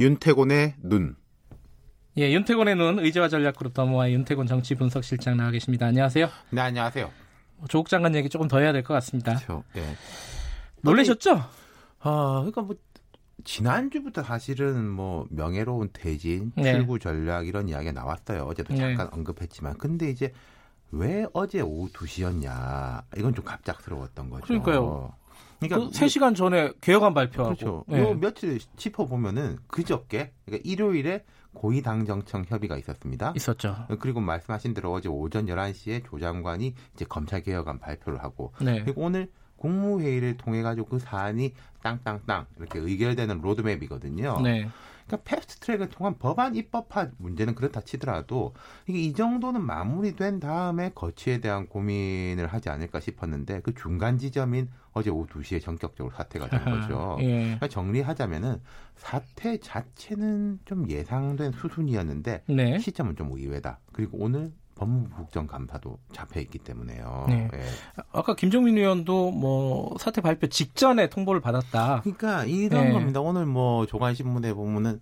윤태곤의 눈. 예, 윤태곤의 눈 의제와 전략그룹 더모아의 윤태곤 정치 분석실장 나와 계십니다. 안녕하세요. 네, 안녕하세요. 조국 장관 얘기 조금 더 해야 될 것 같습니다. 그렇죠. 네. 놀라셨죠? 아, 그러니까 뭐 지난주부터 사실은 뭐 명예로운 퇴진, 네. 출구 전략 이런 이야기가 나왔어요. 어제도 네. 잠깐 언급했지만. 근데 이제 왜 어제 오후 2시였냐. 이건 좀 갑작스러웠던 거죠. 그러니까요. 그러니까 그 3시간 전에 개혁안 발표하고. 그렇죠. 예. 요 며칠 짚어 보면은 그저께, 그러니까 일요일에 고위당정청 협의가 있었습니다. 있었죠. 그리고 말씀하신 대로 어제 오전 11시에 조 장관이 이제 검찰개혁안 발표를 하고 네. 그리고 오늘 국무회의를 통해 가지고 그 사안이 땅땅땅 이렇게 의결되는 로드맵이거든요. 네. 그러니까 패스트 트랙을 통한 법안 입법화 문제는 그렇다 치더라도 이게 이 정도는 마무리된 다음에 거치에 대한 고민을 하지 않을까 싶었는데 그 중간 지점인 어제 오후 2시에 전격적으로 사퇴가 된 거죠. 예. 그러니까 정리하자면은 사퇴 자체는 좀 예상된 수순이었는데 네. 시점은 좀 의외다. 그리고 오늘 법무부 국정감사도 잡혀 있기 때문에요. 네. 예. 아까 김종민 의원도 뭐 사태 발표 직전에 통보를 받았다. 그러니까 이런 네. 겁니다. 오늘 뭐 조간 신문에 보면은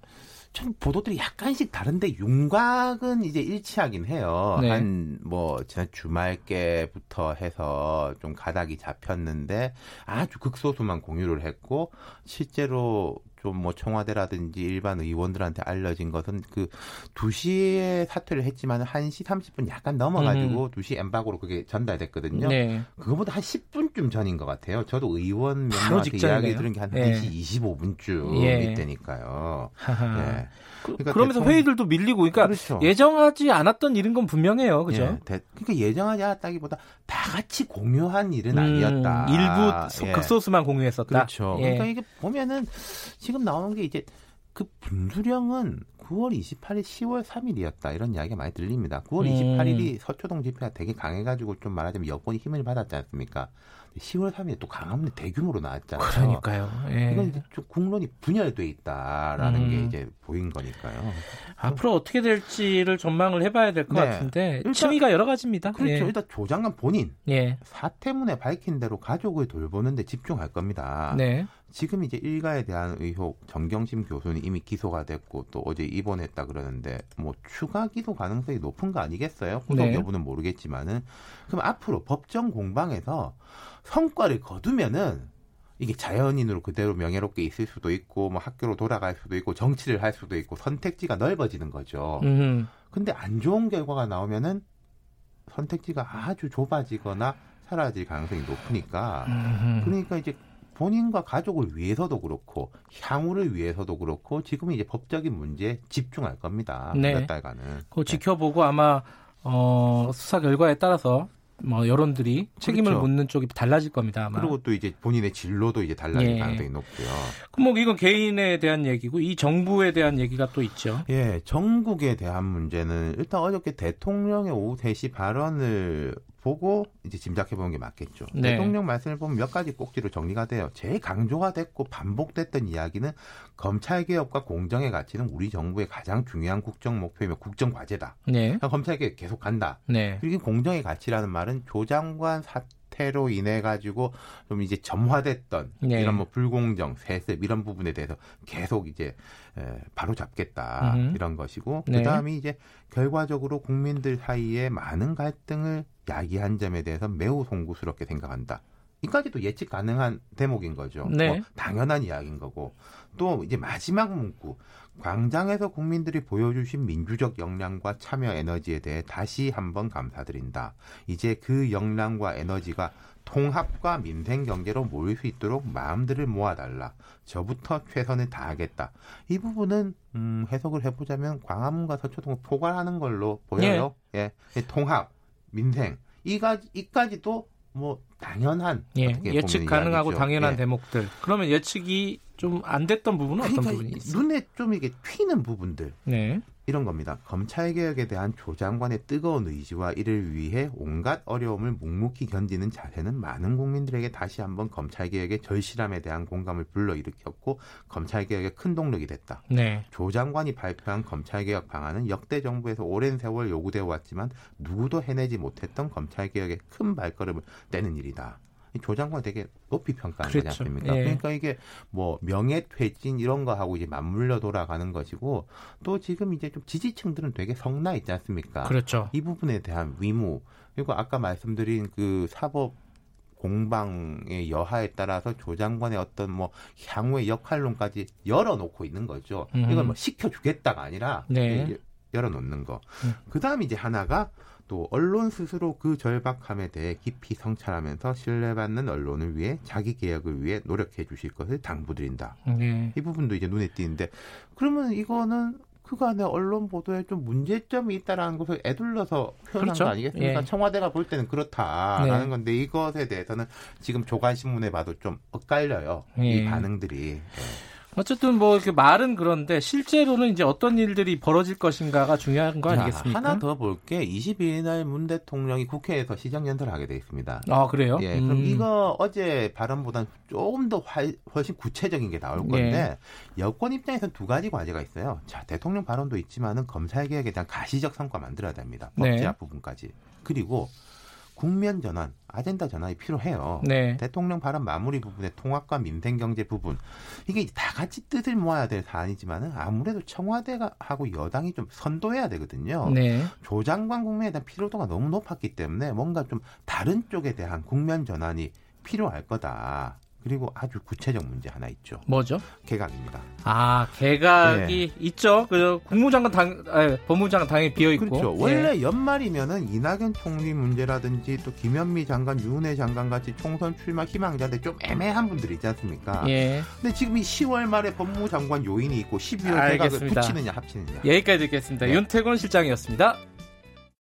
참 보도들이 약간씩 다른데 윤곽은 이제 일치하긴 해요. 네. 한뭐 지난 주말께부터 해서 좀 가닥이 잡혔는데 아주 극소수만 공유를 했고 실제로 좀 뭐 청와대라든지 일반 의원들한테 알려진 것은 그 2시에 사퇴를 했지만 1시 30분 약간 넘어가지고 2시 엠바고로 그게 전달됐거든요. 네. 그거보다 한 10분쯤 전인 것 같아요. 저도 의원 몇 명한테. 이야기 들은 게한 예. 1시 25분쯤 예. 이때니까요. 예. 그, 그러니까 러면서 대통령- 회의들도 밀리고, 그러니까 그렇죠. 예정하지 않았던 일인 건 분명해요, 그죠? 예, 대- 그러니까 예정하지 않았다기보다 다 같이 공유한 일은 음, 아니었다. 일부 소- 예. 극소수만 공유했었다. 그렇죠. 예. 그러니까 이게 보면은 지금 나오는 게 이제 그 분수령은 9월 28일, 10월 3일이었다 이런 이야기가 많이 들립니다. 9월 음. 28일이 서초동 집회가 되게 강해가지고 좀 말하자면 여권이 힘을 받았지 않습니까? 10월 3일에 또 강화문에 대규모로 나왔잖아요. 그러니까요. 예. 이건 이제 좀 국론이 분열돼 있다라는 음. 게 이제 보인 거니까요. 앞으로 어떻게 될지를 전망을 해봐야 될것 네. 같은데 일단- 층위가 여러 가지입니다. 그렇죠. 예. 일단 조 장관 본인 예. 사태문에 밝힌 대로 가족을 돌보는데 집중할 겁니다. 네. 지금 이제 일가에 대한 의혹 정경심 교수는 이미 기소가 됐고 또 어제 입원했다 그러는데 뭐 추가 기소 가능성이 높은 거 아니겠어요? 구속 네. 여부는 모르겠지만은 그럼 앞으로 법정 공방에서 성과를 거두면은 이게 자연인으로 그대로 명예롭게 있을 수도 있고 뭐 학교로 돌아갈 수도 있고 정치를 할 수도 있고 선택지가 넓어지는 거죠. 음. 근데 안 좋은 결과가 나오면은 선택지가 아주 좁아지거나 사라질 가능성이 높으니까 음. 그러니까 이제 본인과 가족을 위해서도 그렇고 향후를 위해서도 그렇고 지금은 이제 법적인 문제에 집중할 겁니다. 네. 몇 달간은. 그거 지켜보고 아마 어, 수사 결과에 따라서 뭐 여론들이 책임을 그렇죠. 묻는 쪽이 달라질 겁니다. 아마. 그리고 또 이제 본인의 진로도 이제 달라질 예. 가능성이 높고요. 그럼 뭐 이건 개인에 대한 얘기고 이 정부에 대한 얘기가 또 있죠. 예, 전국에 대한 문제는 일단 어저께 대통령의 오후 3시 발언을 보고 이제 짐작해 보는 게 맞겠죠. 네. 대통령 말씀을 보면 몇 가지 꼭지로 정리가 돼요. 제일 강조가 됐고 반복됐던 이야기는 검찰 개혁과 공정의 가치는 우리 정부의 가장 중요한 국정 목표이며 국정 과제다. 네. 그러니까 검찰 개혁 계속 간다. 네. 그리고 공정의 가치라는 말은 조 장관 사태 로 인해 가지고 좀 이제 점화됐던 네. 이런 뭐 불공정, 세습 이런 부분에 대해서 계속 이제 에, 바로 잡겠다 음흠. 이런 것이고 네. 그다음에 이제 결과적으로 국민들 사이에 많은 갈등을 야기한 점에 대해서 매우 송구스럽게 생각한다. 이까지 도 예측 가능한 대목인 거죠. 네. 뭐 당연한 이야기인 거고 또 이제 마지막 문구 광장에서 국민들이 보여주신 민주적 역량과 참여 에너지에 대해 다시 한번 감사드린다. 이제 그 역량과 에너지가 통합과 민생 경제로 모일 수 있도록 마음들을 모아달라. 저부터 최선을 다하겠다. 이 부분은 음, 해석을 해보자면 광화문과 서초동을 포괄하는 걸로 보여요. 예, 통합, 민생 이까지 이까지도 뭐 당연한 예. 예측 가능하고 이야기죠. 당연한 예. 대목들. 그러면 예측이 좀 안 됐던 부분은 어떤 그러니까 부분이 있어요? 눈에 좀 이게 튀는 부분들 네. 이런 겁니다. 검찰 개혁에 대한 조 장관의 뜨거운 의지와 이를 위해 온갖 어려움을 묵묵히 견디는 자세는 많은 국민들에게 다시 한번 검찰 개혁의 절실함에 대한 공감을 불러일으켰고 검찰 개혁의 큰 동력이 됐다. 네. 조 장관이 발표한 검찰 개혁 방안은 역대 정부에서 오랜 세월 요구되어 왔지만 누구도 해내지 못했던 검찰 개혁의 큰 발걸음을 떼는 일이다. 조 장관 되게 높이 평가하는 그렇죠. 거지 않습니까? 예. 그러니까 이게 뭐 명예퇴진 이런 거 하고 이제 맞물려 돌아가는 것이고 또 지금 이제 좀 지지층들은 되게 성나 있지 않습니까? 그렇죠. 이 부분에 대한 위무 그리고 아까 말씀드린 그 사법 공방의 여하에 따라서 조 장관의 어떤 뭐 향후의 역할론까지 열어놓고 있는 거죠. 음. 이걸 뭐 시켜주겠다가 아니라 네. 예, 열어놓는 거. 음. 그 다음 이제 하나가 또 언론 스스로 그 절박함에 대해 깊이 성찰하면서 신뢰받는 언론을 위해 자기 개혁을 위해 노력해 주실 것을 당부드린다. 네. 이 부분도 이제 눈에 띄는데 그러면 이거는 그간의 언론 보도에 좀 문제점이 있다라는 것을 애둘러서 표현한 그렇죠. 거 아니겠습니까? 예. 청와대가 볼 때는 그렇다라는 네. 건데 이것에 대해서는 지금 조간신문에 봐도 좀 엇갈려요. 예. 이 반응들이. 예. 어쨌든 뭐 이렇게 말은 그런데 실제로는 이제 어떤 일들이 벌어질 것인가가 중요한 거 자, 아니겠습니까? 하나 더 볼 게 22일 날문 대통령이 국회에서 시정 연설을 하게 돼 있습니다. 아 그래요? 예, 그럼 음. 이거 어제 발언보다는 조금 더 활- 훨씬 구체적인 게 나올 건데 여권 입장에서는 두 가지 과제가 있어요. 자, 대통령 발언도 있지만은 검찰 개혁에 대한 가시적 성과 만들어야 됩니다. 네. 법제화 부분까지. 그리고 국면 전환, 아젠다 전환이 필요해요. 네. 대통령 발언 마무리 부분의 통합과 민생 경제 부분 이게 다 같이 뜻을 모아야 될 사안이지만은 아무래도 청와대가 하고 여당이 좀 선도해야 되거든요. 네. 조 장관 국면에 대한 피로도가 너무 높았기 때문에 뭔가 좀 다른 쪽에 대한 국면 전환이 필요할 거다. 그리고 아주 구체적 문제 하나 있죠. 뭐죠? 개각입니다. 아 개각이 있죠. 그 국무장관 당, 아, 법무장관 당연히 비어 있고. 그렇죠. 원래 연말이면은 이낙연 총리 문제라든지 또 김현미 장관, 유은혜 장관 같이 총선 출마 희망자들 좀 애매한 분들이 있지 않습니까? 예. 예. 근데 지금 이 10월 말에 법무장관 요인이 있고 12월 개각을 알겠습니다. 붙이느냐 합치느냐. 여기까지 듣겠습니다. 네. 윤태곤 실장이었습니다.